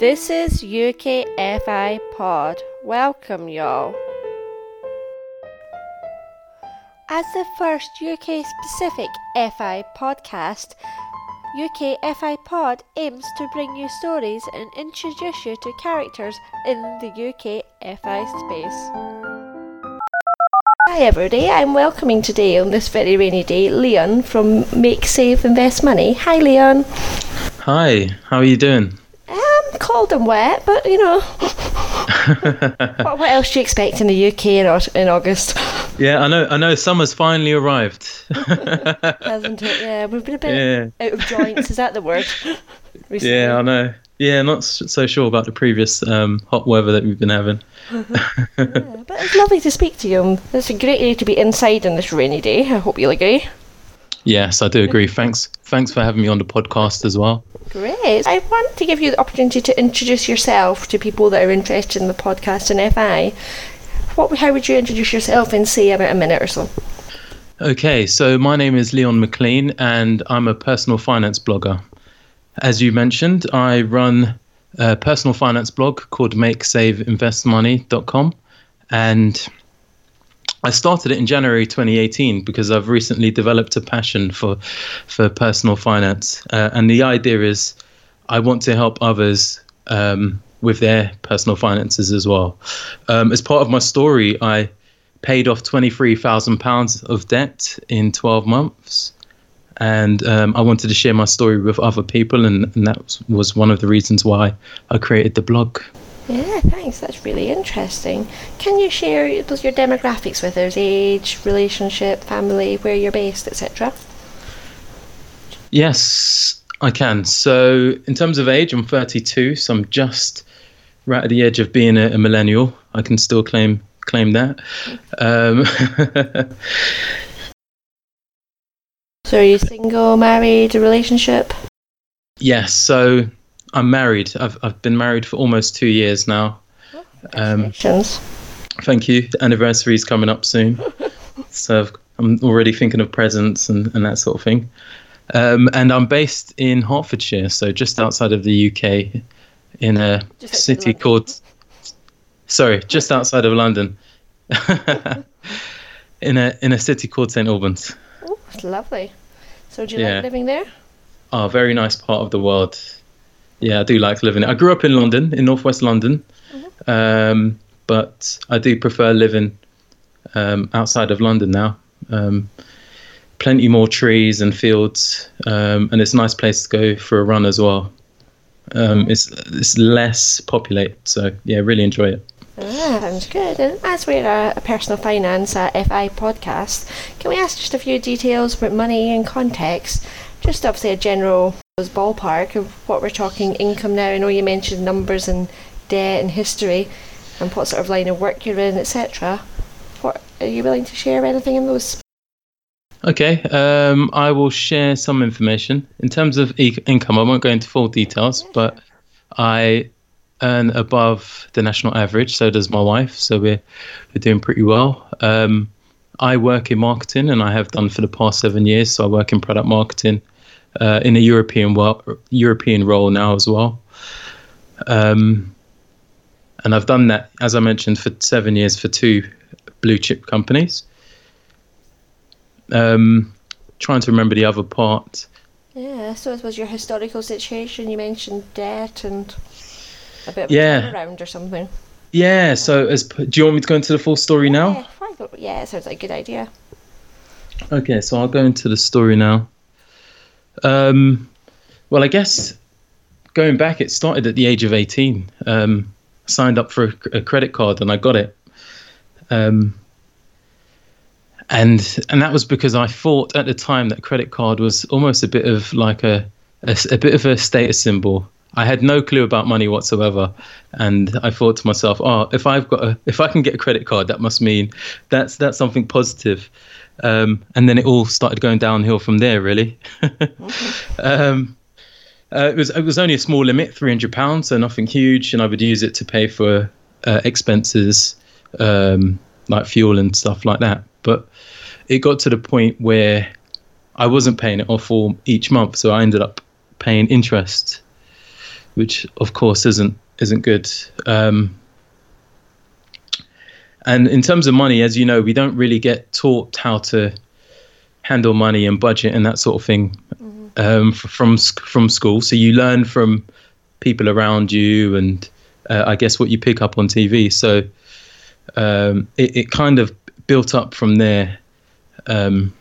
This is UKFI Pod. Welcome, y'all. As the first UK specific FI podcast, UKFI Pod aims to bring you stories and introduce you to characters in the UKFI space. Hi everybody, I'm welcoming today on this very rainy day Leon from Make Save Invest Money. Hi Leon. Hi, how are you doing? Cold and wet, but you know. what, what else do you expect in the UK in, in August? Yeah, I know. I know. Summer's finally arrived. Hasn't it? Yeah, we've been a bit yeah, out of joints. Is that the word? Recently. yeah, I know. Yeah, not so sure about the previous um, hot weather that we've been having. Yeah, but it's lovely to speak to you. It's a great day to be inside on this rainy day. I hope you'll agree. Yes, I do agree. Thanks, thanks for having me on the podcast as well. Great. I want to give you the opportunity to introduce yourself to people that are interested in the podcast and FI. What, how would you introduce yourself in, say, about a minute or so? Okay, so my name is Leon McLean, and I'm a personal finance blogger. As you mentioned, I run a personal finance blog called MakeSaveInvestMoney.com, and I started it in January 2018 because I've recently developed a passion for for personal finance, uh, and the idea is I want to help others um, with their personal finances as well. Um, as part of my story, I paid off twenty-three thousand pounds of debt in twelve months, and um, I wanted to share my story with other people, and, and that was one of the reasons why I created the blog. Yeah, thanks. That's really interesting. Can you share those your demographics with us? Age, relationship, family, where you're based, etc. Yes, I can. So, in terms of age, I'm 32, so I'm just right at the edge of being a, a millennial. I can still claim claim that. Um, So are you single, married, a relationship? yes, so I'm married. I've I've been married for almost two years now. Um, Thank you. The anniversary is coming up soon, so I've- I'm already thinking of presents and, and that sort of thing. Um, and I'm based in Hertfordshire, so just outside of the UK, in a Just city called. Sorry, just outside of London. in a in a city called St Albans. Oh, it's lovely. So do you Yeah. like living there? Oh, very nice part of the world. Yeah, I do like living it. I grew up in London, in northwest London, um, but I do prefer living um, outside of London now. Um, plenty more trees and fields, um, and it's a nice place to go for a run as well. Um, it's it's less populated, so yeah, really enjoy it. Ah, sounds good. And as we're a, a personal finance uh, FI podcast, can we ask just a few details about money and context? Just obviously a general ballpark of what we're talking income now. I know you mentioned numbers and debt and history, and what sort of line of work you're in, etc. What are you willing to share anything in those? Okay, um, I will share some information in terms of e- income. I won't go into full details, but I earn above the national average. So does my wife. So we're we're doing pretty well. Um, I work in marketing, and I have done for the past seven years. So I work in product marketing uh, in a European wo- European role now as well. Um, and I've done that, as I mentioned, for seven years for two blue chip companies um, trying to remember the other part. Yeah, so it was your historical situation. You mentioned debt and a bit of Yeah. a turnaround or something. Yeah. So, as do you want me to go into the full story now? Yeah, but- yeah, sounds like a good idea. Okay. So I'll go into the story now. Um, well, I guess going back, it started at the age of eighteen. Um, signed up for a, a credit card and I got it. Um, and and that was because I thought at the time that credit card was almost a bit of like a a, a bit of a status symbol. I had no clue about money whatsoever, and I thought to myself, "Oh, if I've got a, if I can get a credit card, that must mean that's that's something positive." Um, and then it all started going downhill from there, really. um, uh, it was it was only a small limit, three hundred pounds, so nothing huge, and I would use it to pay for uh, expenses um, like fuel and stuff like that. But it got to the point where I wasn't paying it off all each month, so I ended up paying interest. Which of course isn't isn't good. Um, and in terms of money, as you know, we don't really get taught how to handle money and budget and that sort of thing mm-hmm. um, from from school. So you learn from people around you, and uh, I guess what you pick up on TV. So um, it, it, kind of built up from there. Um,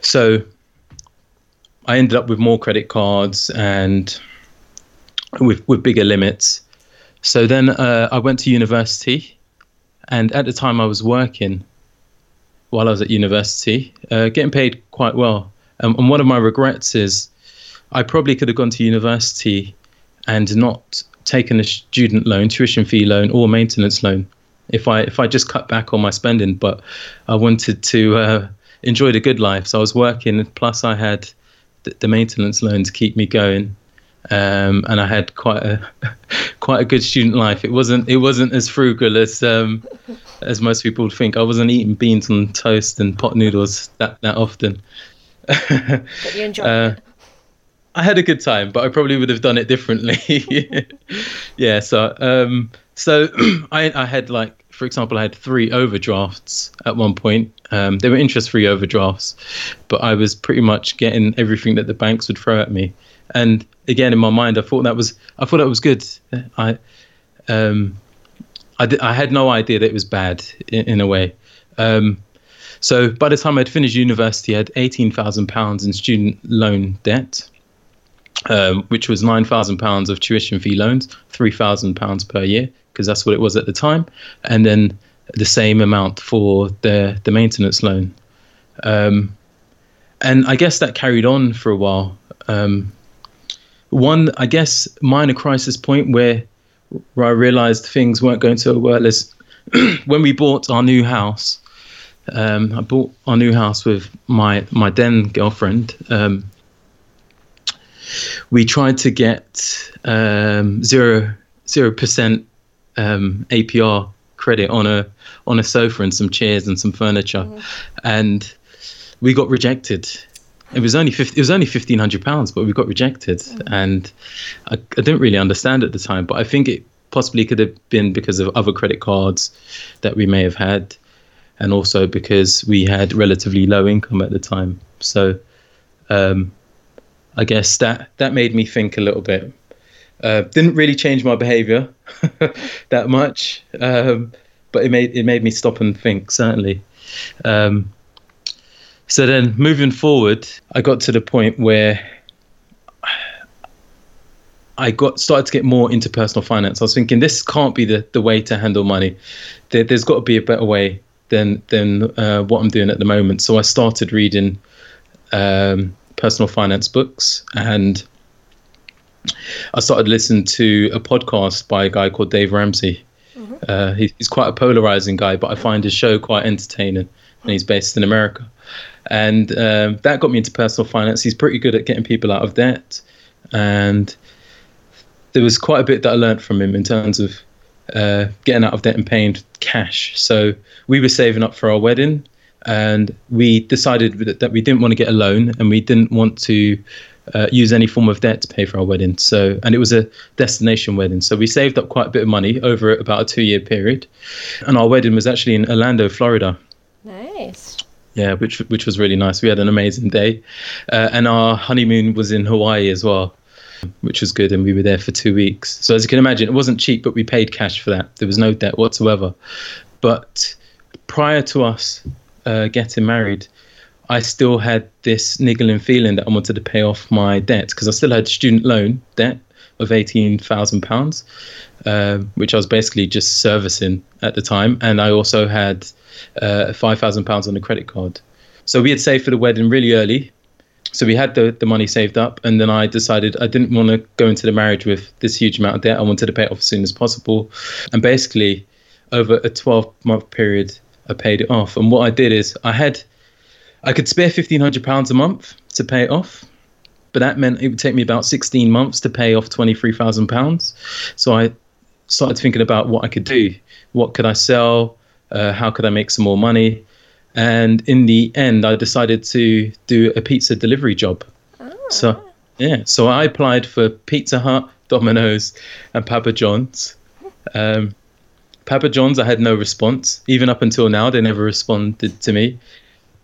so I ended up with more credit cards and with with bigger limits. So then uh, I went to university, and at the time I was working while I was at university, uh, getting paid quite well. Um, and one of my regrets is I probably could have gone to university and not taken a student loan, tuition fee loan, or maintenance loan if I if I just cut back on my spending. But I wanted to uh, enjoy the good life, so I was working. Plus, I had the, the maintenance loan to keep me going um, and I had quite a quite a good student life. It wasn't it wasn't as frugal as um, as most people would think. I wasn't eating beans on toast and pot noodles that that often. but you enjoyed uh, it. I had a good time, but I probably would have done it differently. yeah. So um, so I I had like for example I had three overdrafts at one point. Um, they were interest free overdrafts, but I was pretty much getting everything that the banks would throw at me. And again in my mind i thought that was i thought that was good. I um i, I had no idea that it was bad in, in a way. Um so by the time i'd finished university i had 18000 pounds in student loan debt um, which was nine thousand pounds of tuition fee loans, three thousand pounds per year, because that's what it was at the time, and then the same amount for the the maintenance loan. Um, and I guess that carried on for a while. Um, one, I guess, minor crisis point where, where I realized things weren't going so well is when we bought our new house. Um, I bought our new house with my my then girlfriend. Um, we tried to get um, zero zero percent um, APR credit on a on a sofa and some chairs and some furniture, mm-hmm. and we got rejected. It was only 50, it was only fifteen hundred pounds, but we got rejected, mm-hmm. and I, I didn't really understand at the time. But I think it possibly could have been because of other credit cards that we may have had, and also because we had relatively low income at the time. So, um, I guess that that made me think a little bit. Uh, didn't really change my behaviour that much, um, but it made it made me stop and think certainly. Um, so then moving forward, I got to the point where I got started to get more into personal finance. I was thinking this can't be the, the way to handle money. There, has got to be a better way than than uh, what I'm doing at the moment. So I started reading um, personal finance books and I started listening to a podcast by a guy called Dave Ramsey. Mm-hmm. Uh, he, he's quite a polarizing guy, but I find his show quite entertaining, and he's based in America and um, that got me into personal finance. He's pretty good at getting people out of debt, and there was quite a bit that I learned from him in terms of uh, getting out of debt and paying cash. So we were saving up for our wedding, and we decided that we didn't want to get a loan, and we didn't want to. Uh, use any form of debt to pay for our wedding. So, and it was a destination wedding. So we saved up quite a bit of money over about a two-year period, and our wedding was actually in Orlando, Florida. Nice yeah, which which was really nice. We had an amazing day, uh, and our honeymoon was in Hawaii as well, which was good. And we were there for two weeks. So as you can imagine, it wasn't cheap, but we paid cash for that. There was no debt whatsoever. But prior to us uh, getting married, I still had this niggling feeling that I wanted to pay off my debt because I still had student loan debt of eighteen thousand uh, pounds, which I was basically just servicing at the time, and I also had uh, five thousand pounds on a credit card. So we had saved for the wedding really early. So we had the, the money saved up, and then I decided I didn't want to go into the marriage with this huge amount of debt. I wanted to pay it off as soon as possible, and basically, over a twelve month period, I paid it off. And what I did is I had, I could spare fifteen hundred pounds a month to pay it off, but that meant it would take me about sixteen months to pay off twenty three thousand pounds. So I started thinking about what I could do. What could I sell? uh, how could I make some more money? And in the end, I decided to do a pizza delivery job. Oh. So, Yeah, so I applied for Pizza Hut, Domino's, and Papa John's. Um, Papa John's, I had no response. Even up until now, they never responded to me.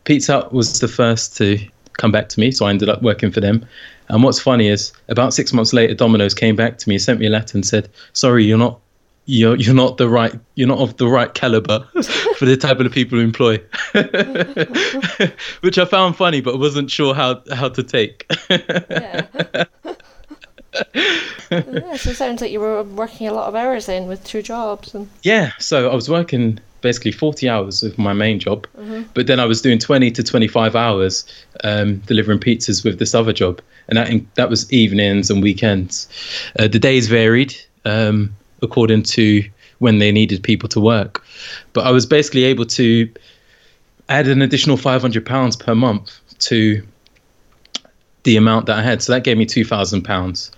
Pizza Hut was the first to come back to me, so I ended up working for them. And what's funny is, about six months later, Domino's came back to me, sent me a letter, and said, "Sorry, you're not." You're, you're not the right you're not of the right caliber for the type of people we employ, which I found funny, but wasn't sure how how to take. Yeah. yeah, so it sounds like you were working a lot of hours in with two jobs and Yeah, so I was working basically 40 hours of my main job, but then I was doing 20 to 25 hours um, delivering pizzas with this other job, and that that was evenings and weekends. Uh, the days varied um, according to when they needed people to work, but I was basically able to add an additional 500 pounds per month to the amount that I had. So that gave me 2,000 pounds,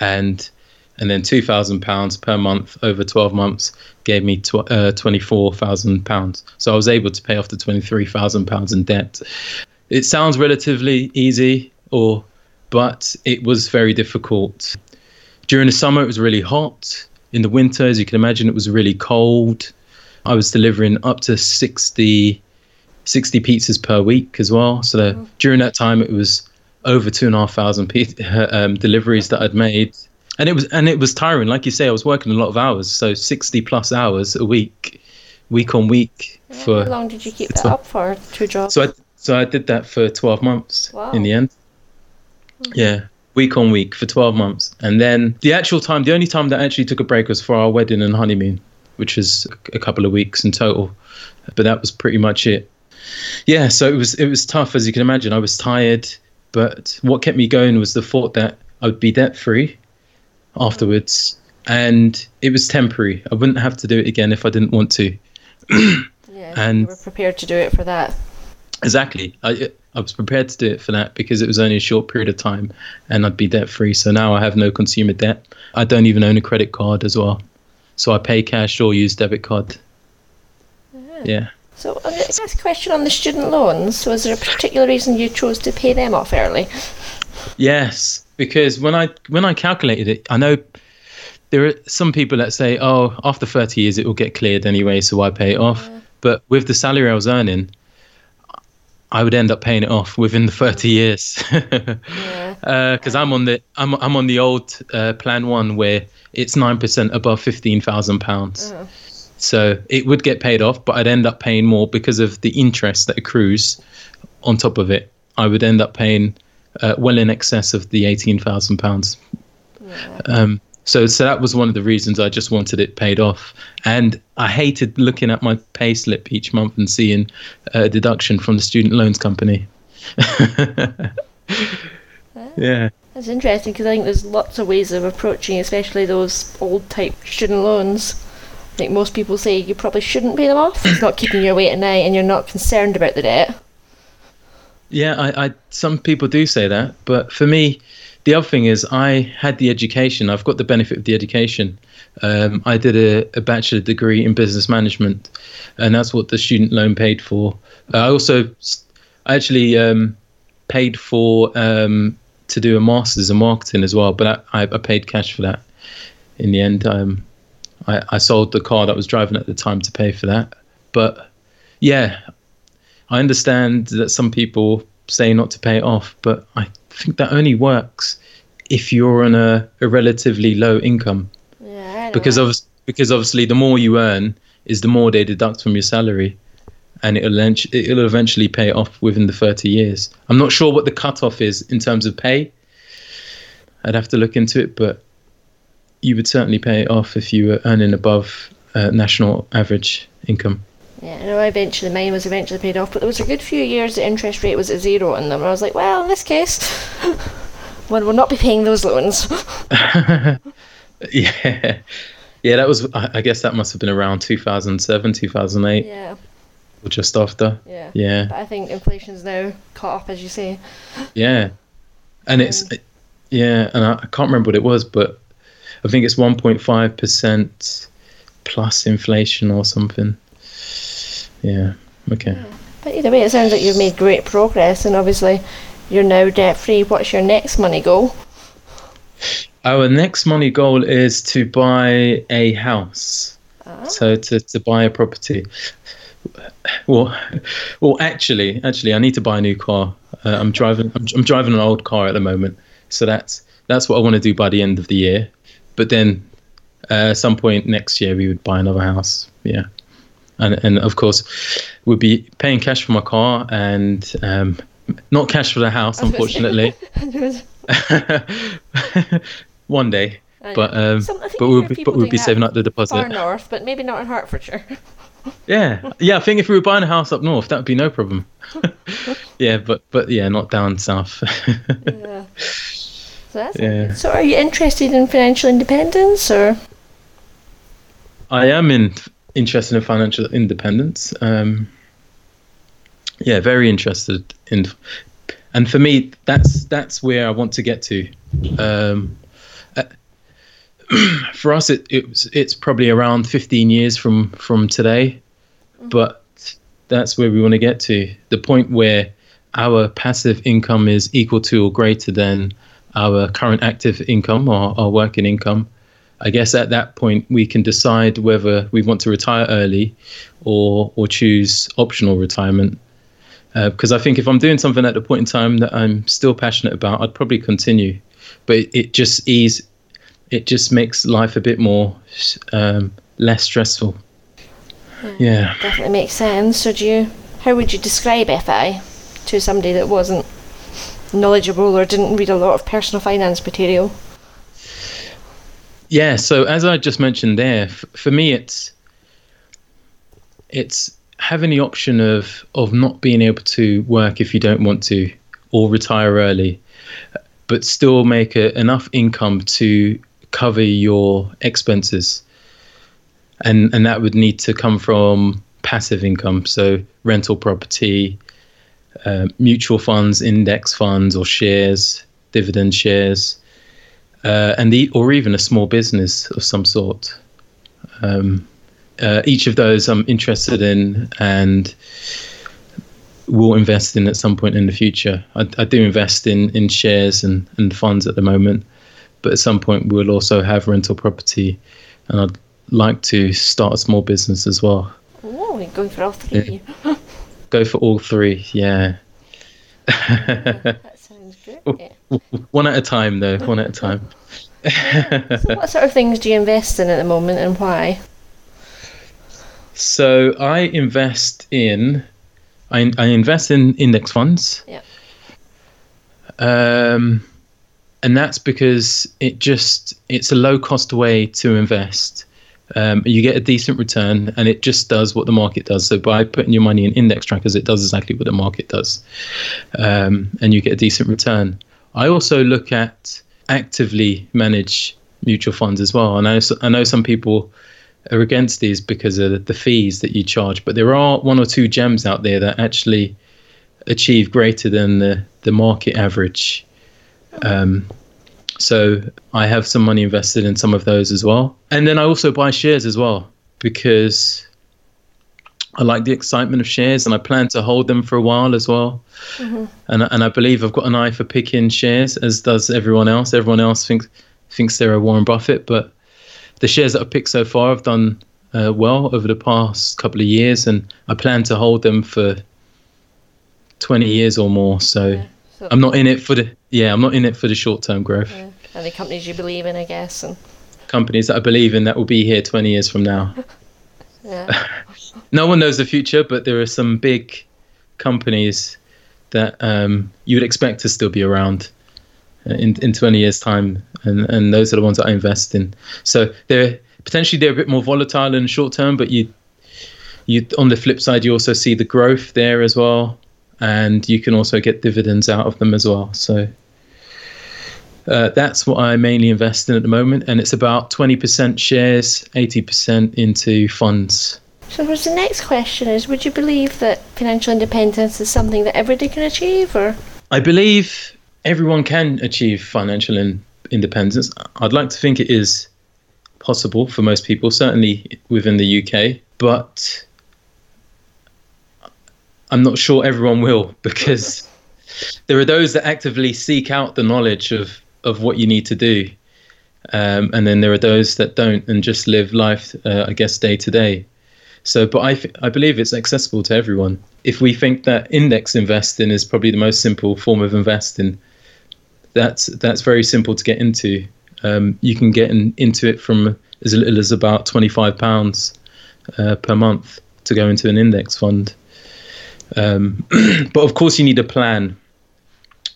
and and then 2,000 pounds per month over 12 months gave me tw- uh, 24,000 pounds. So I was able to pay off the 23,000 pounds in debt. It sounds relatively easy, or but it was very difficult. During the summer, it was really hot. In the winter, as you can imagine, it was really cold. I was delivering up to 60, 60 pizzas per week as well. So that during that time, it was over two and a half thousand pe- um, deliveries that I'd made, and it was and it was tiring. Like you say, I was working a lot of hours, so sixty plus hours a week, week on week for. how long did you keep that up for? Two jobs. So I so I did that for twelve months Wow. in the end. Hmm. Yeah, week on week for twelve months, and then the actual time, the only time that I actually took a break was for our wedding and honeymoon, which was a couple of weeks in total, but that was pretty much it. Yeah, so it was it was tough as you can imagine. I was tired, but what kept me going was the thought that I would be debt free afterwards, and it was temporary. I wouldn't have to do it again if I didn't want to. yeah, and- you were prepared to do it for that. Exactly. I I was prepared to do it for that because it was only a short period of time and I'd be debt free. So now I have no consumer debt. I don't even own a credit card as well. So I pay cash or use debit card. Yeah. So uh, next question on the student loans. Was there a particular reason you chose to pay them off early? Yes, because when I when I calculated it, I know there are some people that say, "Oh, after 30 years it will get cleared anyway, so why pay it off?" But with the salary I was earning, I would end up paying it off within the 30 years. Yeah. because I'm on the I'm I'm on the old uh, plan one where it's nine percent above fifteen thousand pounds. So it would get paid off, but I'd end up paying more because of the interest that accrues on top of it. I would end up paying uh, well in excess of the eighteen thousand pounds. Um, so so that was one of the reasons I just wanted it paid off, and I hated looking at my pay slip each month and seeing a deduction from the student loans company. yeah. That's interesting because I think there's lots of ways of approaching, especially those old type student loans. I think most people say you probably shouldn't pay them off. It's not keeping you awake at night and you're not concerned about the debt. Yeah, I, I some people do say that, but for me, the other thing is I had the education. I've got the benefit of the education. Um, I did a, a bachelor degree in business management, and that's what the student loan paid for. I also, I actually um, paid for um, to do a master's in marketing as well, but I, I, I paid cash for that. In the end, um, I, I sold the car that I was driving at the time to pay for that. But yeah, I understand that some people say not to pay it off, but I think that only works if you're on a, a relatively low income. Yeah, Because of because obviously the more you earn is the more they deduct from your salary, and it'll it'll eventually pay off within the 30 years. I'm not sure what the cutoff is in terms of pay. I'd have to look into it, but you would certainly pay it off if you were earning above uh, national average income. Yeah, I know eventually mine was eventually paid off, but there was a good few years the interest rate was at zero on them. And I was like, well, in this case, one will not be paying those loans. yeah yeah that was i guess that must have been around 2007 2008 yeah, or just after yeah. yeah But I think inflation's now caught up, as you say. yeah and it's um, yeah and I, I can't remember what it was but i think it's 1.5% plus inflation or something yeah okay But either way, it sounds like you've made great progress, and obviously you're now debt free. What's your next money goal? Our next money goal is to buy a house. Ah. So to, to buy a property. Well, well, actually, actually, I need to buy a new car. Uh, I'm driving. I'm, I'm driving an old car at the moment, so that's that's what I want to do by the end of the year. But then, uh, some point next year, we would buy another house. Yeah, and and of course, we'd be paying cash for my car and um, not cash for the house, unfortunately. One day, but um, Some- but we'll be but we'll be saving up the deposit. far north, but maybe not in Hertfordshire. Yeah, yeah. I think if we were buying a house up north, that would be no problem. yeah, but but yeah, not down south. yeah. So that's Yeah. So are you interested in financial independence or? I am in interested in financial independence. Um, yeah, very interested in, and for me, that's that's where I want to get to. Um, uh, for us, it, it's it's probably around 15 years from from today, but that's where we want to get to. The point where our passive income is equal to or greater than our current active income or our working income. I guess at that point we can decide whether we want to retire early or or choose optional retirement. Uh, because I think if I'm doing something at the point in time that I'm still passionate about, I'd probably continue. But it, it just ease, it just makes life a bit more um, less stressful. Yeah. Definitely makes sense. So do you? How would you describe FI to somebody that wasn't knowledgeable or didn't read a lot of personal finance material? Yeah. So as I just mentioned there, f- for me, it's it's having the option of of not being able to work if you don't want to, or retire early, but still make a, enough income to cover your expenses, and and that would need to come from passive income, so rental property, uh, mutual funds, index funds, or shares, dividend shares uh, and the, or even a small business of some sort. Um, uh, each of those I'm interested in and will invest in at some point in the future. I, I do invest in, in shares and, and funds at the moment, but at some point we'll also have rental property, and I'd like to start a small business as well. Oh, you're going for all three. Go for all three, yeah. that sounds great. One at a time, though. One at a time. So what sort of things do you invest in at the moment and why? So I invest in, I, I invest in index funds. Yeah. Um, and that's because it just it's a low cost way to invest. Um, you get a decent return, and it just does what the market does. So by putting your money in index trackers, it does exactly what the market does, um, and you get a decent return. I also look at actively manage mutual funds as well, and I, I know some people are against these because of the fees that you charge, but there are one or two gems out there that actually achieve greater than the, the market average. Um, so I have some money invested in some of those as well. And then I also buy shares as well because I like the excitement of shares and I plan to hold them for a while as well. And, and I believe I've got an eye for picking shares, as does everyone else. Everyone else thinks thinks they're a Warren Buffett, but the shares that I've picked so far have done uh, well over the past couple of years, and I plan to hold them for 20 years or more. So So, I'm not in it for the yeah, I'm not in it for the short term growth. yeah, and the companies you believe in, I guess, and Companies that I believe in that will be here 20 years from now. No one knows the future, but there are some big companies that um, you would expect to still be around uh, in in 20 years time, and and those are the ones that I invest in. So they're potentially they're a bit more volatile in the short term, but you you on the flip side you also see the growth there as well, and you can also get dividends out of them as well. So. Uh, that's what I mainly invest in at the moment, and it's about 20% shares, 80% into funds. So, what's the next question is: Would you believe that financial independence is something that everybody can achieve, or I believe everyone can achieve financial in- independence. I'd like to think it is possible for most people, certainly within the UK, but I'm not sure everyone will because there are those that actively seek out the knowledge of, of what you need to do. Um, and then there are those that don't and just live life, uh, I guess, day to day. So, but I, I believe it's accessible to everyone. If we think that index investing is probably the most simple form of investing, that's that's very simple to get into. Um, you can get in, into it from as little as about twenty five pounds uh, per month to go into an index fund. Um, but of course, you need a plan.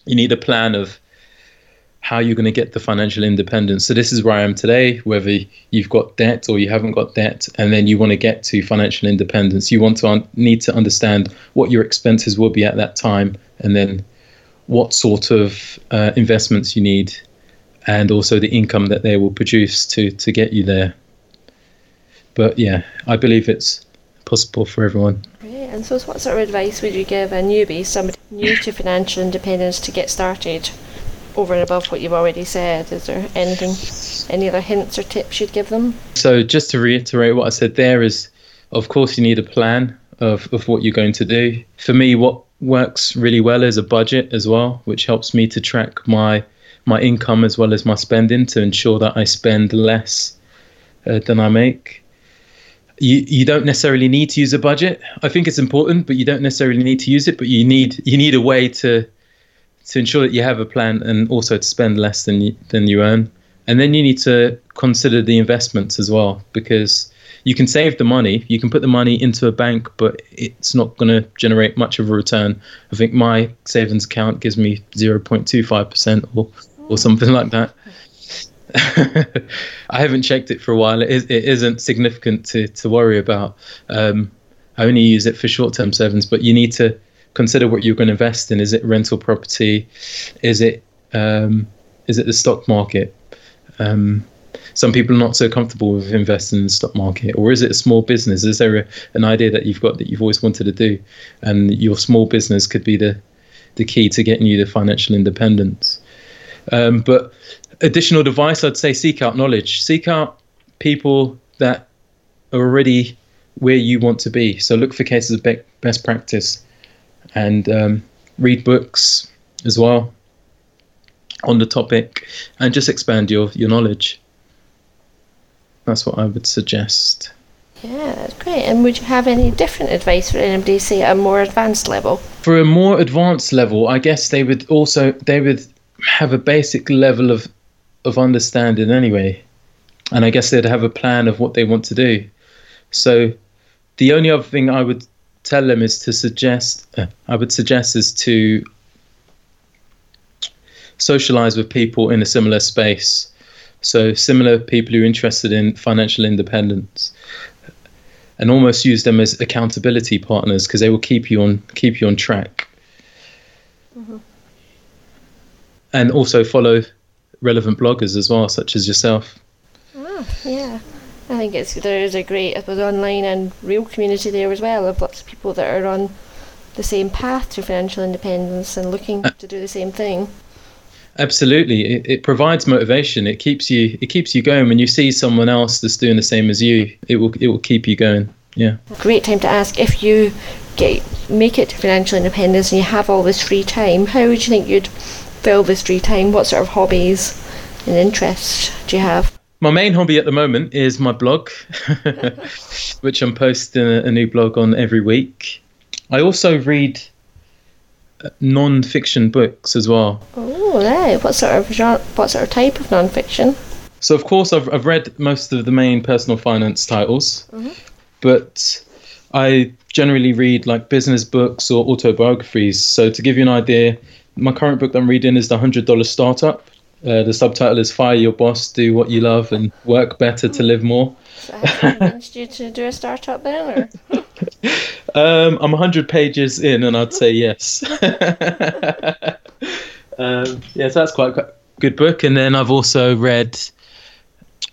You need a plan of how you're going to get the financial independence. So this is where I am today. Whether you've got debt or you haven't got debt, and then you want to get to financial independence, you want to un- need to understand what your expenses will be at that time, and then what sort of uh, investments you need, and also the income that they will produce to to get you there. But yeah, I believe it's possible for everyone. And so, what sort of advice would you give a newbie, somebody new to financial independence, to get started? Over and above what you've already said, is there anything, any other hints or tips you'd give them? So, just to reiterate what I said there is, of course, you need a plan of, of what you're going to do. For me, what works really well is a budget as well, which helps me to track my my income as well as my spending to ensure that I spend less uh, than I make. You, you don't necessarily need to use a budget. I think it's important, but you don't necessarily need to use it. But you need you need a way to to ensure that you have a plan and also to spend less than you, than you earn. And then you need to consider the investments as well because you can save the money, you can put the money into a bank, but it's not going to generate much of a return. I think my savings account gives me 0.25% or, or something like that. I haven't checked it for a while. It, is, it isn't significant to, to worry about. Um, I only use it for short term savings, but you need to consider what you're going to invest in. Is it rental property? Is it um, is it the stock market? Um, some people are not so comfortable with investing in the stock market, or is it a small business? Is there a, an idea that you've got that you've always wanted to do, and your small business could be the the key to getting you the financial independence? Um, but additional advice, I'd say seek out knowledge, seek out people that are already where you want to be. So look for cases of be- best practice and um, read books as well on the topic and just expand your, your knowledge. That's what I would suggest. Yeah, that's great. And would you have any different advice for anybody, say, at a more advanced level? For a more advanced level, I guess they would also they would have a basic level of of understanding anyway, and I guess they'd have a plan of what they want to do. So, the only other thing I would tell them is to suggest uh, i would suggest is to socialize with people in a similar space. So similar people who are interested in financial independence and almost use them as accountability partners because they will keep you on keep you on track. Mm-hmm. and also follow relevant bloggers as well such as yourself. Oh, yeah I think it's there is a great both online and real community there as well of lots of people that are on the same path to financial independence and looking uh, to do the same thing. Absolutely, it, it provides motivation. It keeps you it keeps you going when you see someone else that's doing the same as you. It will it will keep you going. Yeah. Great time to ask if you get make it to financial independence and you have all this free time. How would you think you'd fill this free time? What sort of hobbies and interests do you have? My main hobby at the moment is my blog, which I'm posting a, a, new blog on every week. I also read uh, non-fiction books as well. Oh, right. What sort of genre, what sort of type of non-fiction? So of course I've I've read most of the main personal finance titles, mm-hmm. but I generally read like business books or autobiographies. So to give you an idea, my current book that I'm reading is the Hundred Dollar Startup uh, the subtitle is "Fire Your Boss, Do What You Love, and Work Better to Live More." So have you to do a startup then, or? um, I'm 100 pages in, and I'd say yes. um, yeah, so that's quite a good book. And then I've also read.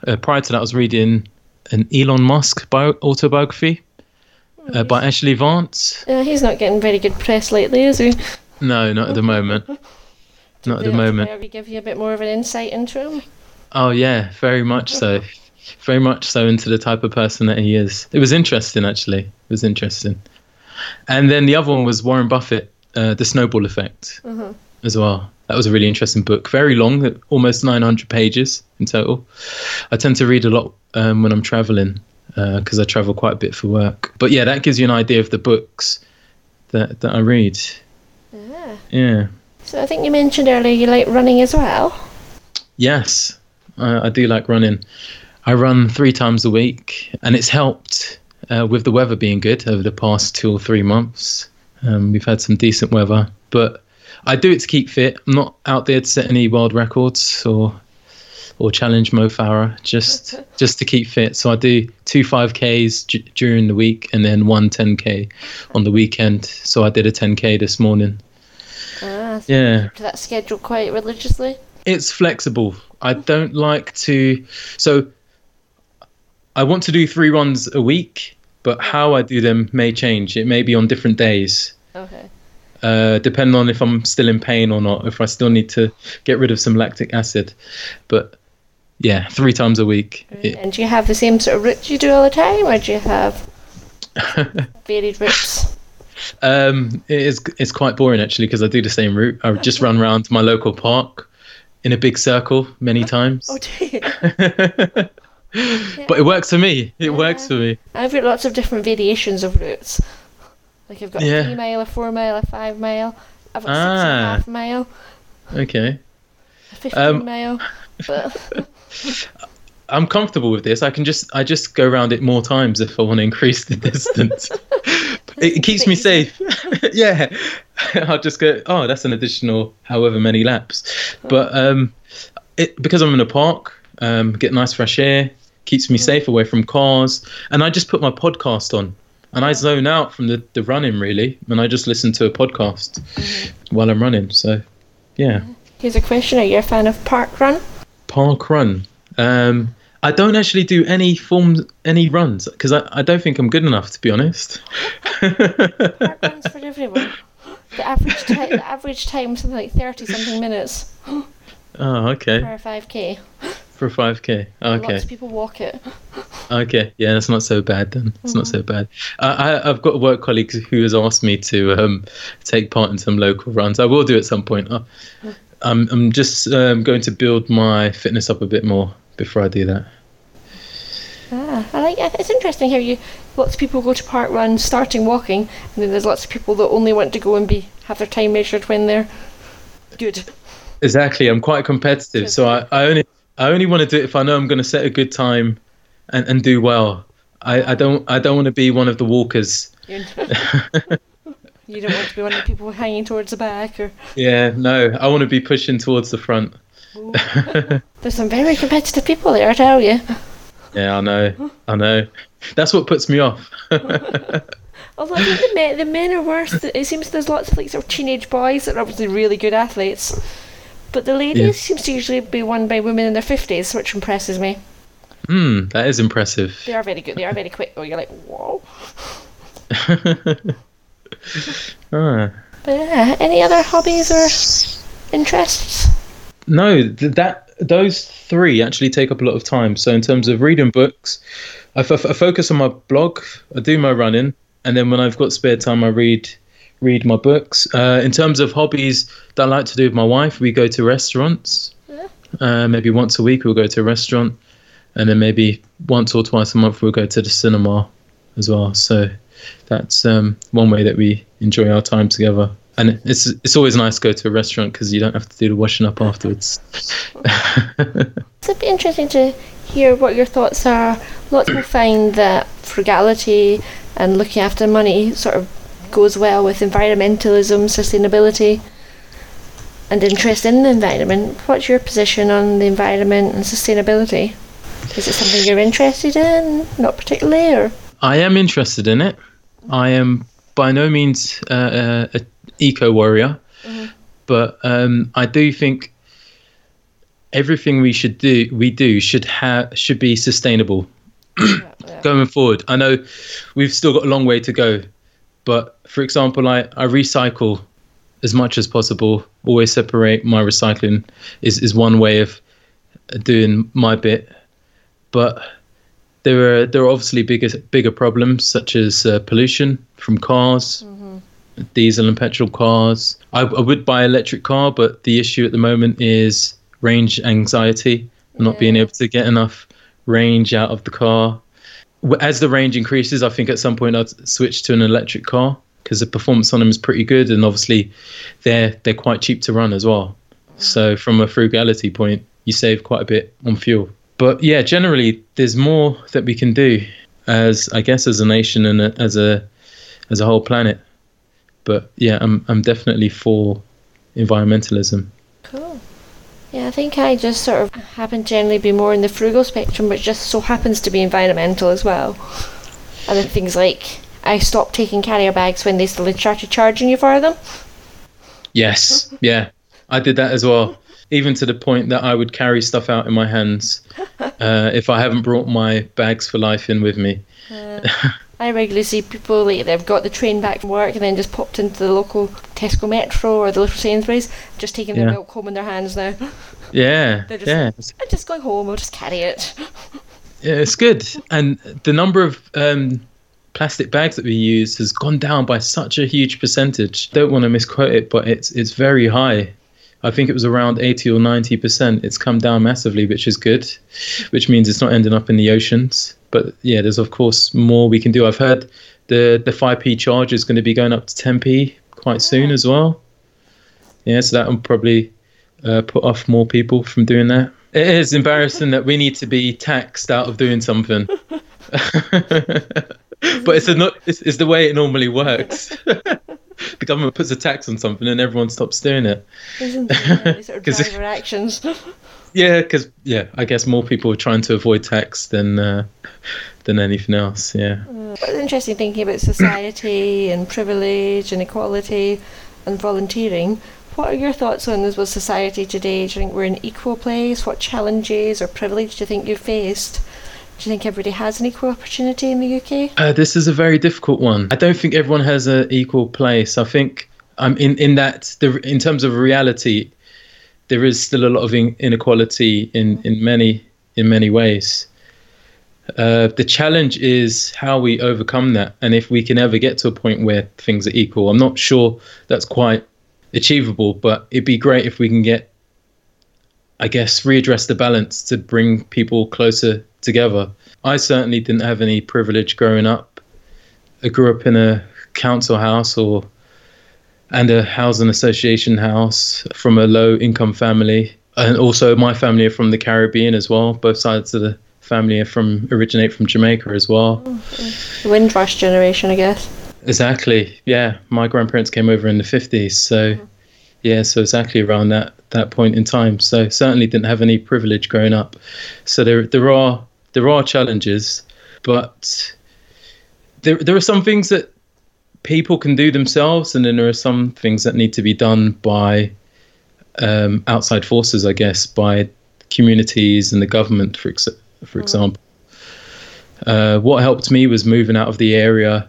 Uh, prior to that, I was reading an Elon Musk bio- autobiography uh, by Ashley Vance. Uh, he's not getting very good press lately, is he? No, not at the moment. Not at the moment. Maybe give you a bit more of an insight into him. Oh yeah, very much so. very much so into the type of person that he is. It was interesting, actually. It was interesting. And then the other one was Warren Buffett, uh, the Snowball Effect, mm-hmm. as well. That was a really interesting book. Very long, almost 900 pages in total. I tend to read a lot um, when I'm traveling because uh, I travel quite a bit for work. But yeah, that gives you an idea of the books that, that I read. Yeah. Yeah. So I think you mentioned earlier you like running as well. Yes, I, I do like running. I run three times a week, and it's helped uh, with the weather being good over the past two or three months. Um, we've had some decent weather, but I do it to keep fit. I'm not out there to set any world records or or challenge Mo Farah, just just to keep fit. So I do two 5Ks d- during the week and then one 10K on the weekend. So I did a 10K this morning. Ah, Yeah. to that schedule quite religiously. It's flexible. I don't like to. So I want to do three runs a week, but how I do them may change. It may be on different days. Okay. uh, depending on if I'm still in pain or not, if I still need to get rid of some lactic acid. But yeah, three times a week. It- And do you have the same sort of route you do all the time, or do you have varied routes? Um, it is it's quite boring actually because I do the same route. I just run around my local park in a big circle many times. Oh, you? but it works for me. It works for me. I've got lots of different variations of routes. Like I've got a Yeah. three mile, a four mile, a five mile. I've got a Ah. half mile, Okay. a fifteen Um, mile. But I'm comfortable with this. I can just I just go around it more times if I want to increase the distance. It, keeps me safe. yeah, I'll just go. Oh, that's an additional however many laps. But um, it because I'm in a park, um, get nice fresh air, keeps me safe away from cars, and I just put my podcast on. And I zone out from the, the running really, and I just listen to a podcast while I'm running. So, yeah. here's a question: Are you a fan of park run? park run. Um, I don't actually do any forms, any runs because I, I don't think I'm good enough to be honest. Park runs for everyone. The average time, the average time, something like thirty something minutes oh, okay. for a five k. For a 5k. Okay. Lots of people walk it. Okay. Yeah, that's not so bad then. It's not so bad. I, I, I've got a work colleague who has asked me to um, take part in some local runs. I will do at some point. Uh, I'm, I'm just um, going to build my fitness up a bit more before I do that. Ah, I like. It's interesting how you lots of people go to park runs starting walking, and then there's lots of people that only want to go and be have their time measured when they're good. Exactly. I'm quite competitive, so I, I only I only want to do it if I know I'm going to set a good time and, and do well. I, I don't I don't want to be one of the walkers. You don't want to be one of the people hanging towards the back, or Yeah, no, I want to be pushing towards the front. There's some very competitive people there. I tell you. Yeah, I know, I know. That's what puts me off. Although I think the men, the men are worse. It seems there's lots of like sort of teenage boys that are obviously really good athletes, but the ladies Yeah. seems to usually be won by women in their fifties, which impresses me. Hmm, that is impressive. They are very good. They are very quick. though. you're like, whoa. Ah. But yeah, any other hobbies or interests? No, th- that those three actually take up a lot of time. So in terms of reading books, I, f- I focus on my blog. I do my running, and then when I've got spare time, I read read my books. Uh, in terms of hobbies that I like to do with my wife, we go to restaurants. Yeah. Uh, maybe once a week we'll go to a restaurant, and then maybe once or twice a month we'll go to the cinema as well. So that's um, one way that we enjoy our time together. And it's it's always nice to go to a restaurant because you don't have to do the washing up afterwards. So it'd be interesting to hear what your thoughts are. Lots of people find that frugality and looking after money sort of goes well with environmentalism, sustainability, and interest in the environment. What's your position on the environment and sustainability? Is it something you're interested in? Not particularly, or I am interested in it. I am by no means uh, a, a eco warrior, but um, I do think everything we should do we do should have should be sustainable. Going forward. I know we've still got a long way to go, but for example, I, I recycle as much as possible. Always separate my recycling is, is one way of doing my bit, but there are there are obviously bigger bigger problems such as uh, pollution from cars diesel and petrol cars. I, I would buy an electric car, but the issue at the moment is range anxiety, not being able to get enough range out of the car. As the range increases, I think at some point I'd switch to an electric car because the performance on them is pretty good, and obviously they're they're quite cheap to run as well. So from a frugality point, you save quite a bit on fuel. But yeah, generally there's more that we can do as I guess as a nation and as a as a whole planet. But yeah, I'm I'm definitely for environmentalism. Cool. Yeah, I think I just sort of happen to generally be more in the frugal spectrum, which just so happens to be environmental as well. And then things like I stopped taking carrier bags when they still started charging you for them. Yes, yeah, I did that as well. Even to the point that I would carry stuff out in my hands uh, if I haven't brought my bags for life in with me. I regularly see people like they've got the train back from work and then just popped into the local Tesco Metro or the little Sainsbury's, just taking their milk home in their hands now. Yeah, They're just yeah, I'm just going home, I'll just carry it. yeah, it's good. And the number of um, plastic bags that we use has gone down by such a huge percentage. Don't want to misquote it, but it's it's very high. I think it was around 80 or 90 percent. It's come down massively, which is good, which means it's not ending up in the oceans. But yeah, there's of course more we can do. I've heard the the 5p charge is going to be going up to 10p quite soon as well. Yeah, so that will probably uh, put off more people from doing that. It is embarrassing that we need to be taxed out of doing something. but it's, a, not, it's, it's the way it normally works. the government puts a tax on something and everyone stops doing it. Isn't it? Sort of driver actions. Yeah, because yeah, I guess more people are trying to avoid tax than uh, than anything else. Yeah. It's interesting thinking about society and privilege and equality and volunteering. What are your thoughts on this with society today? Do you think we're in equal place? What challenges or privilege do you think you've faced? Do you think everybody has an equal opportunity in the UK? Uh, this is a very difficult one. I don't think everyone has an equal place. I think um, in in that the in terms of reality, there is still a lot of in, inequality in in many in many ways. Uh, the challenge is how we overcome that, and if we can ever get to a point where things are equal. I'm not sure that's quite achievable, but it'd be great if we can get, I guess, readdress the balance to bring people closer together. I certainly didn't have any privilege growing up. I grew up in a council house or and a housing association house from a low income family. And also my family are from the Caribbean as well. Both sides of the family are from originate from Jamaica as well. Oh, the Windrush generation, I guess. Exactly. Yeah. My grandparents came over in the fifties. So mm-hmm. yeah, so exactly around that that point in time. So certainly didn't have any privilege growing up. So there there are there are challenges, but there there are some things that people can do themselves, and then there are some things that need to be done by um, outside forces, I guess, by communities and the government, for ex- for example. Uh, what helped me was moving out of the area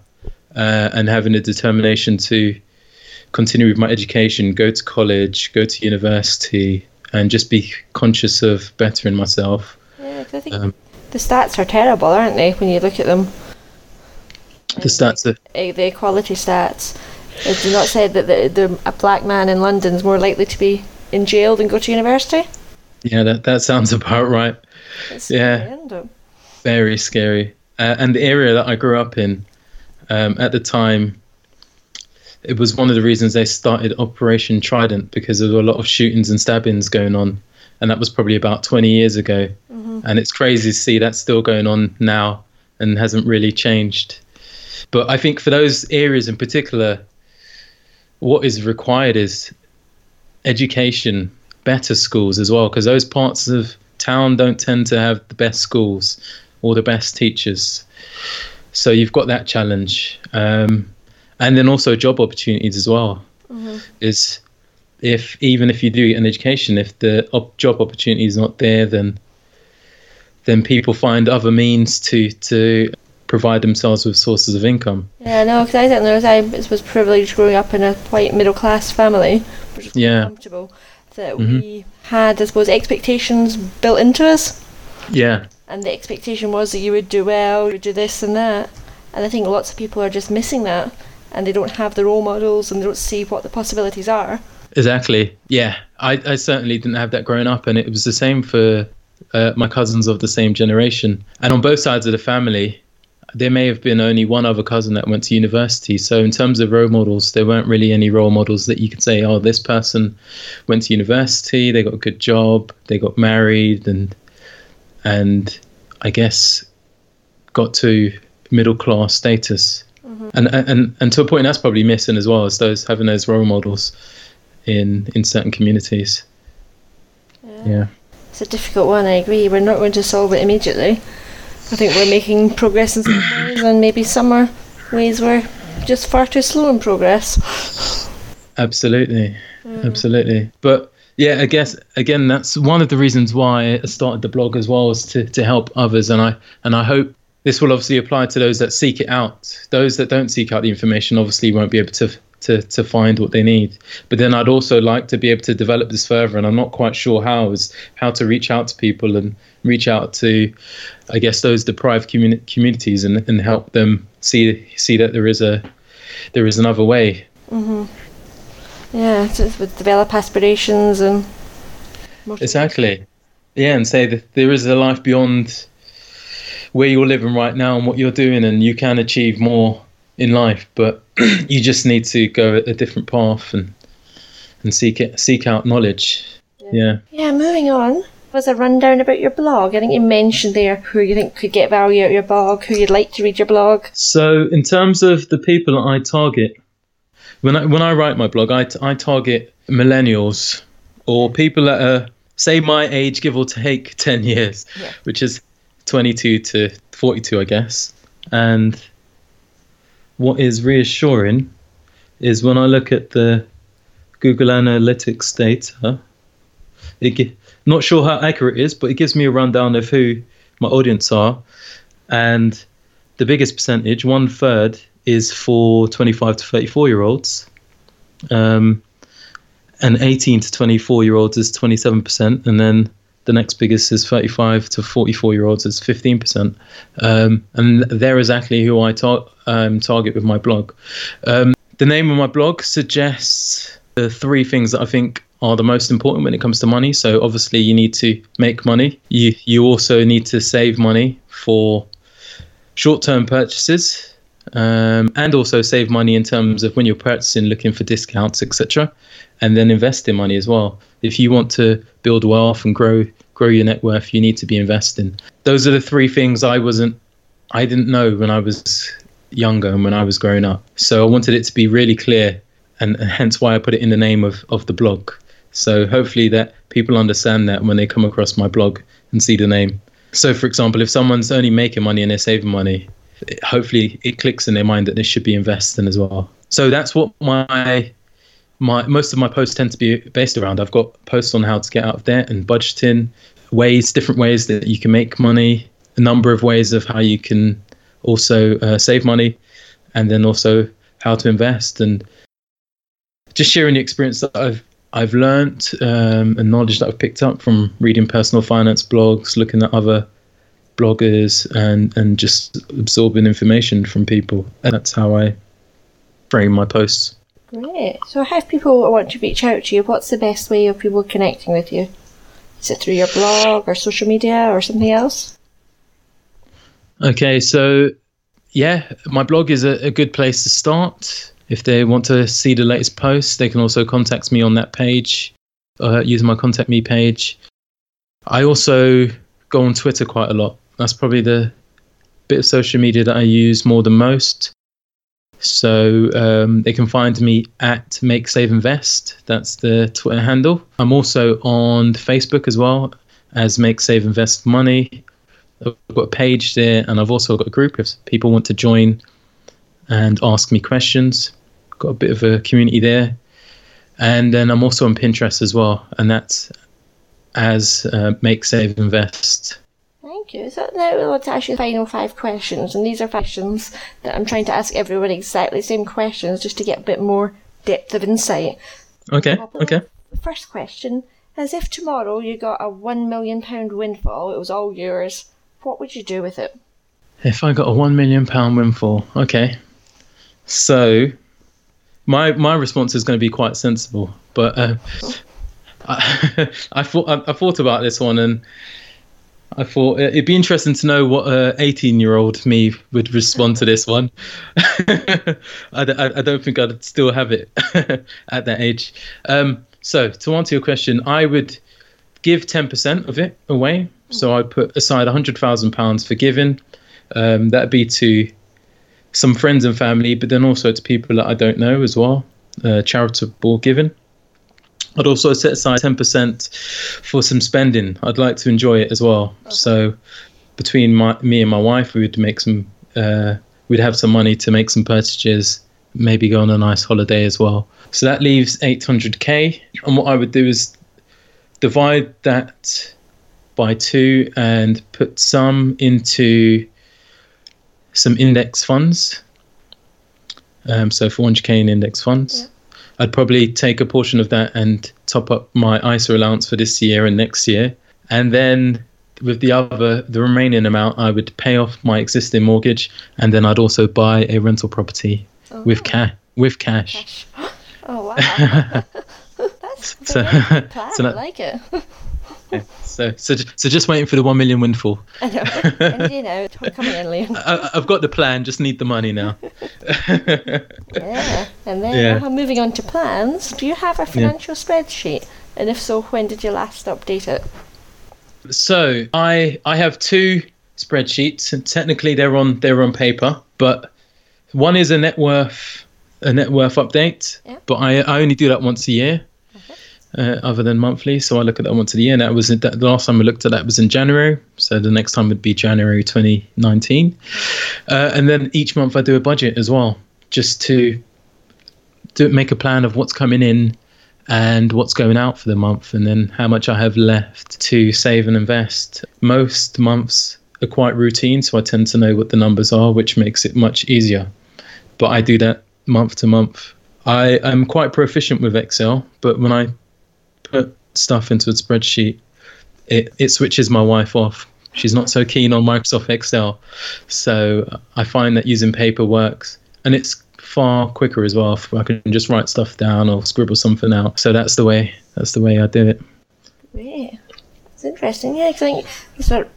uh, and having a determination to continue with my education, go to college, go to university, and just be conscious of bettering myself. Yeah, I think Um, the stats are terrible, aren't they, when you look at them? The stats are Eh, The equality stats. It do not say that the, the, a black man in London is more likely to be in jail than go to university? yeah, that that sounds about right. It's Yeah. scary, very scary. Uh, and the area that I grew up in um, at the time, it was one of the reasons they started Operation Trident because there were a lot of shootings and stabbings going on, and that was probably about 20 years ago. And it's crazy to see that still going on now and hasn't really changed. But I think for those areas in particular, what is required is education, better schools as well, because those parts of town don't tend to have the best schools or the best teachers. So you've got that challenge, um, and then also job opportunities as well. Is if even if you do get an education, if the op- job opportunity is not there, then then people find other means to to provide themselves with sources of income. Yeah, no, because I didn't know I was privileged growing up in a white middle class family, which Yeah. comfortable. That we had, I suppose, expectations built into us, Yeah, and the expectation was that you would do well, you would do this and that. And I think lots of people are just missing that. and they don't have the role models and they don't see what the possibilities are. Exactly. Yeah, I, I certainly didn't have that growing up, and it was the same for uh, my cousins of the same generation. And on both sides of the family, there may have been only one other cousin that went to university. So in terms of role models, there weren't really any role models that you could say, oh, this person went to university, they got a good job, they got married, and and I guess got to middle class status. Mm-hmm. And, and and to a point that's probably missing as well as those having those role models in in certain communities. Yeah. yeah. It's a difficult one, I agree. We're not going to solve it immediately. I think we're making progress in some ways, and maybe some are ways we're just far too slow in progress. Absolutely, mm. absolutely. But yeah, I guess again that's one of the reasons why I started the blog as well, is to to help others, and I and I hope this will obviously apply to those that seek it out. Those that don't seek out the information obviously won't be able to to to find what they need. But then I'd also like to be able to develop this further, and I'm not quite sure how is how to reach out to people and reach out to, I guess, those deprived communi- communities and and help them see see that there is a there is another way. Mm-hmm. Yeah, to develop aspirations and. Exactly. Yeah, and say that there is a life beyond where you're living right now and what you're doing, and you can achieve more in life, but you just need to go a different path and and seek it, seek out knowledge. Yeah. yeah. Yeah. Moving on. Was a rundown about your blog. I think you mentioned there who you think could get value out of your blog, who you'd like to read your blog. So, in terms of the people I target, when I when I write my blog, I, I target millennials or people that are say my age, give or take ten years, yeah. which is twenty two to forty two, I guess, and what is reassuring is when I look at the Google Analytics data, it, not sure how accurate it is, but it gives me a rundown of who my audience are. And the biggest percentage, one third, is for 25 to 34 year olds. Um, and 18 to 24 year olds is 27%. And then the next biggest is 35 to 44 year olds is 15%. Um, and they're exactly who I tar- um, target with my blog. Um, the name of my blog suggests the three things that I think are the most important when it comes to money. So obviously you need to make money. You you also need to save money for short-term purchases, um, and also save money in terms of when you're purchasing, looking for discounts, etc. And then invest in money as well. If you want to build wealth and grow grow your net worth, you need to be investing. Those are the three things I wasn't, I didn't know when I was younger and when I was growing up. So I wanted it to be really clear, and, and hence why I put it in the name of, of the blog. So hopefully that people understand that when they come across my blog and see the name. So for example, if someone's only making money and they're saving money, it, hopefully it clicks in their mind that they should be investing as well. So that's what my my most of my posts tend to be based around. I've got posts on how to get out of debt and budgeting, ways, different ways that you can make money, a number of ways of how you can also uh, save money, and then also how to invest and just sharing the experience that I've I've learned um, and knowledge that I've picked up from reading personal finance blogs, looking at other bloggers, and and just absorbing information from people. And that's how I frame my posts. Great. So, if people want to reach out to you, what's the best way of people connecting with you? Is it through your blog or social media or something else? Okay, so yeah, my blog is a, a good place to start. If they want to see the latest posts, they can also contact me on that page, uh, using my contact me page. I also go on Twitter quite a lot. That's probably the bit of social media that I use more than most. So um, they can find me at Make Save Invest. That's the Twitter handle. I'm also on Facebook as well as Make Save Invest Money. I've got a page there, and I've also got a group if people want to join and ask me questions. Got a bit of a community there, and then I'm also on Pinterest as well, and that's as uh, Make Save Invest. You. So now we'll to ask you the final five questions, and these are questions that I'm trying to ask everyone exactly the same questions, just to get a bit more depth of insight. Okay. Okay. First question: As if tomorrow you got a one million pound windfall, it was all yours. What would you do with it? If I got a one million pound windfall, okay. So my my response is going to be quite sensible, but uh, I, I thought I, I, thought about this one and I thought it'd be interesting to know what a 18 year old me would respond to this one. I, I, I, don't think I'd still have it at that age. Um, so to answer your question, I would give 10% of it away. So I put aside £100,000 for giving. Um, that'd be to some friends and family, but then also to people that I don't know as well, uh, charitable giving. I'd also set aside 10% for some spending. I'd like to enjoy it as well. Okay. So between my, me and my wife, we would make some, uh, we'd have some money to make some purchases, maybe go on a nice holiday as well. So that leaves 800k. And what I would do is divide that by two and put some into some index funds. Um, so 400k in index funds. Yeah. I'd probably take a portion of that and top up my ISA allowance for this year and next year. And then with the other, the remaining amount, I would pay off my existing mortgage, and then I'd also buy a rental property oh. with cash. With cash. cash. Oh wow! That's so, plan. so that, I like it. So, so, so just waiting for the one million windfall. I know. and, you know, coming in, Liam. I, have got the plan. Just need the money now. yeah, and then yeah. Uh, moving on to plans. Do you have a financial yeah. spreadsheet? And if so, when did you last update it? So I I have two spreadsheets, and technically they're on they're on paper, but one is a net worth a net worth update, yeah. but I I only do that once a year uh, other than monthly. So I look at that once a year. That was the last time I looked at that was in January. So the next time would be January 2019. Uh, and then each month I do a budget as well, just to to make a plan of what's coming in and what's going out for the month, and then how much I have left to save and invest. Most months are quite routine, so I tend to know what the numbers are, which makes it much easier. But I do that month to month. I am quite proficient with Excel, but when I put stuff into a spreadsheet, it, it switches my wife off. She's not so keen on Microsoft Excel. So I find that using paper works. And it's far quicker as well. I can just write stuff down or scribble something out. So that's the way. That's the way I do it. Yeah, it's interesting. Yeah, I think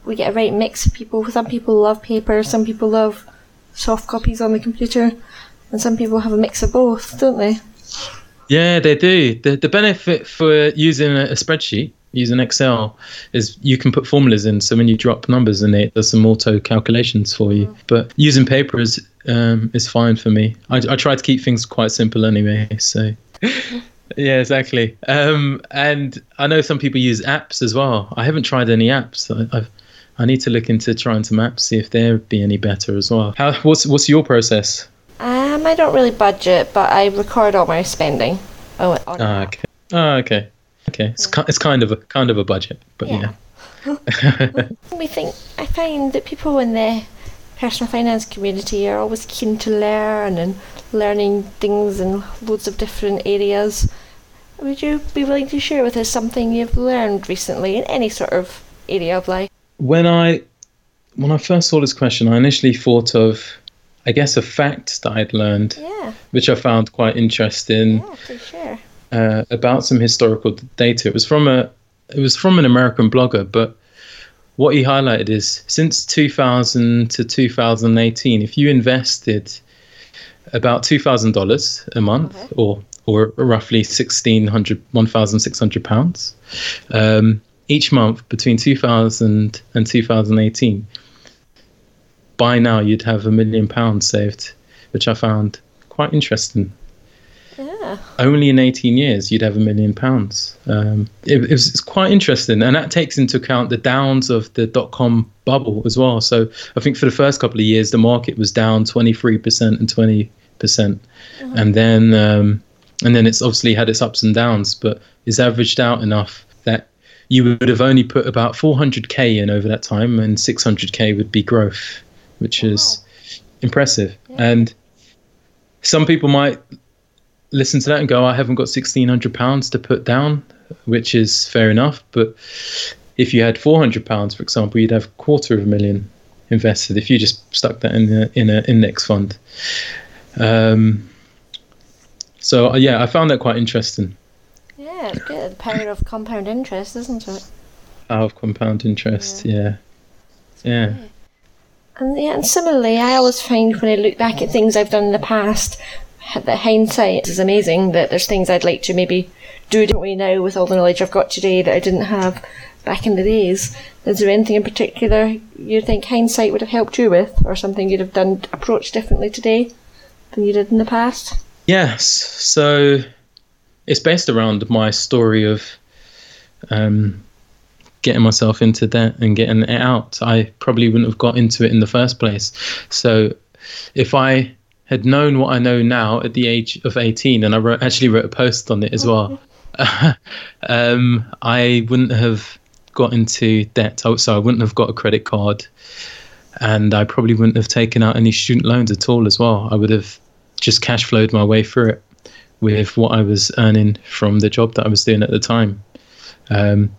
we get a right mix of people. Some people love paper. Some people love soft copies on the computer, and some people have a mix of both, don't they? Yeah, they do. The the benefit for using a, a spreadsheet, using Excel, is you can put formulas in. So when you drop numbers in it, there's some auto calculations for you. But using paper is um, is fine for me. I, I try to keep things quite simple anyway. So. yeah, exactly. Um, and I know some people use apps as well. I haven't tried any apps. I, I've, I need to look into trying some apps, see if they'd be any better as well. How, what's what's your process? Um, I don't really budget, but I record all my spending. Oh, ah, okay. Oh, okay. Okay. It's, ki- it's kind of a kind of a budget, but yeah. yeah. we think I find that people in the personal finance community are always keen to learn and learning things in loads of different areas. Would you be willing to share with us something you've learned recently in any sort of area of life? When I when I first saw this question, I initially thought of I guess, a fact that I'd learned, yeah. which I found quite interesting. Yeah, for sure. Uh, about some historical data. It was from a it was from an American blogger, but what he highlighted is since 2000 to 2018, if you invested about two thousand dollars a month, okay. or or roughly sixteen hundred, one thousand six hundred pounds, um, each month between 2000 and 2018, by now you'd have a million pounds saved, which I found quite interesting. Yeah. Only in 18 years, you'd have a million pounds. Um, it, it was it's quite interesting, and that takes into account the downs of the dot com bubble as well. So I think for the first couple of years, the market was down 23% and 20%, percent mm-hmm. and then um, and then it's obviously had its ups and downs, but it's averaged out enough that you would have only put about 400k in over that time, and 600k would be growth which wow. is impressive. Yeah. And some people might listen to that and go, I haven't got £1,600 to put down, which is fair enough. But if you had £400, for example, you'd have a quarter of a million invested if you just stuck that in, a, in an index fund. Um, so uh, yeah, I found that quite interesting. Yeah, it's good. The power of compound interest, isn't it? Power of compound interest. Yeah. Yeah. And yeah, and similarly, I always find when I look back at things I've done in the past, that hindsight is amazing. That there's things I'd like to maybe do differently now with all the knowledge I've got today that I didn't have back in the days. Is there anything in particular you think hindsight would have helped you with, or something you'd have done approached differently today than you did in the past? Yes. So it's based around my story of um, getting myself into debt and getting it out. I probably wouldn't have got into it in the first place. So if I had known what I know now at the age of 18, and I wrote, actually wrote a post on it as well, um, I wouldn't have got into debt. So I wouldn't have got a credit card. And I probably wouldn't have taken out any student loans at all as well. I would have just cash flowed my way through it with what I was earning from the job that I was doing at the time. Um,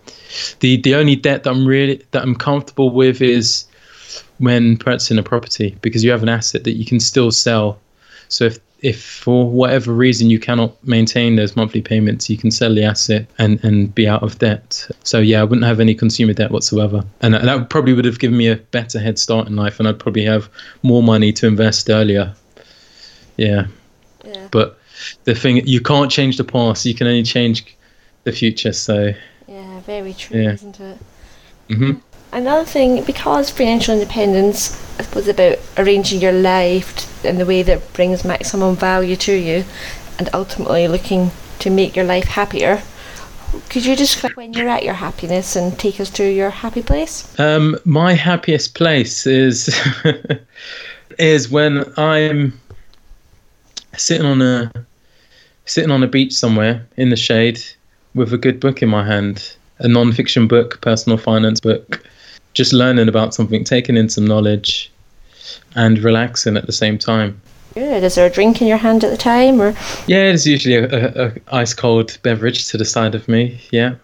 the the only debt that I'm really that I'm comfortable with is when purchasing a property because you have an asset that you can still sell. So if if for whatever reason you cannot maintain those monthly payments, you can sell the asset and, and be out of debt. So yeah, I wouldn't have any consumer debt whatsoever, and that probably would have given me a better head start in life, and I'd probably have more money to invest earlier. Yeah, Yeah. but the thing you can't change the past; you can only change the future. So Yeah, very true, Yeah. isn't it? hmm Another thing, because financial independence was about arranging your life in the way that brings maximum value to you and ultimately looking to make your life happier, could you describe when you're at your happiness and take us to your happy place? Um, my happiest place is is when I'm sitting on a sitting on a beach somewhere in the shade with a good book in my hand, a non-fiction book, personal finance book, just learning about something, taking in some knowledge, and relaxing at the same time. Good. Is there a drink in your hand at the time, or Yeah, there's usually a, a, a ice cold beverage to the side of me. Yeah,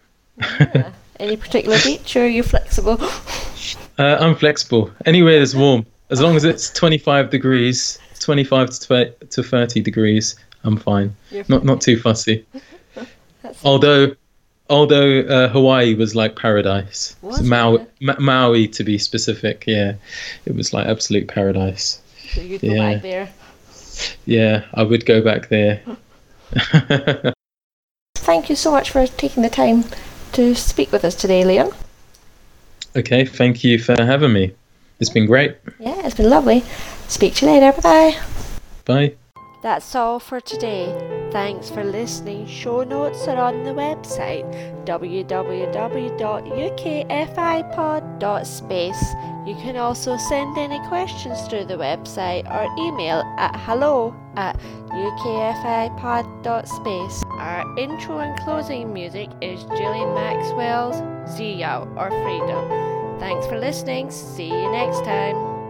any particular beach, or are you flexible? Uh, I'm flexible. Anywhere that's warm, as long as it's 25 degrees, 25 to to 30 degrees, I'm fine. You're Not not too fussy. That's- Although, although uh, Hawaii was like paradise. Was Maui, it? Ma- Maui to be specific. Yeah, it was like absolute paradise. So you'd go Yeah. back there. Yeah, I would go back there. Thank you so much for taking the time to speak with us today, Leon. okay, thank you for having me. It's been great. Yeah, it's been lovely. Speak to you later. Bye bye. That's all for today. Thanks for listening. Show notes are on the website www.ukfipod.space. You can also send any questions through the website or email at hello at ukfipod.space. Our intro and closing music is Gillian Maxwell's Ziyao or Freedom. Thanks for listening. See you next time.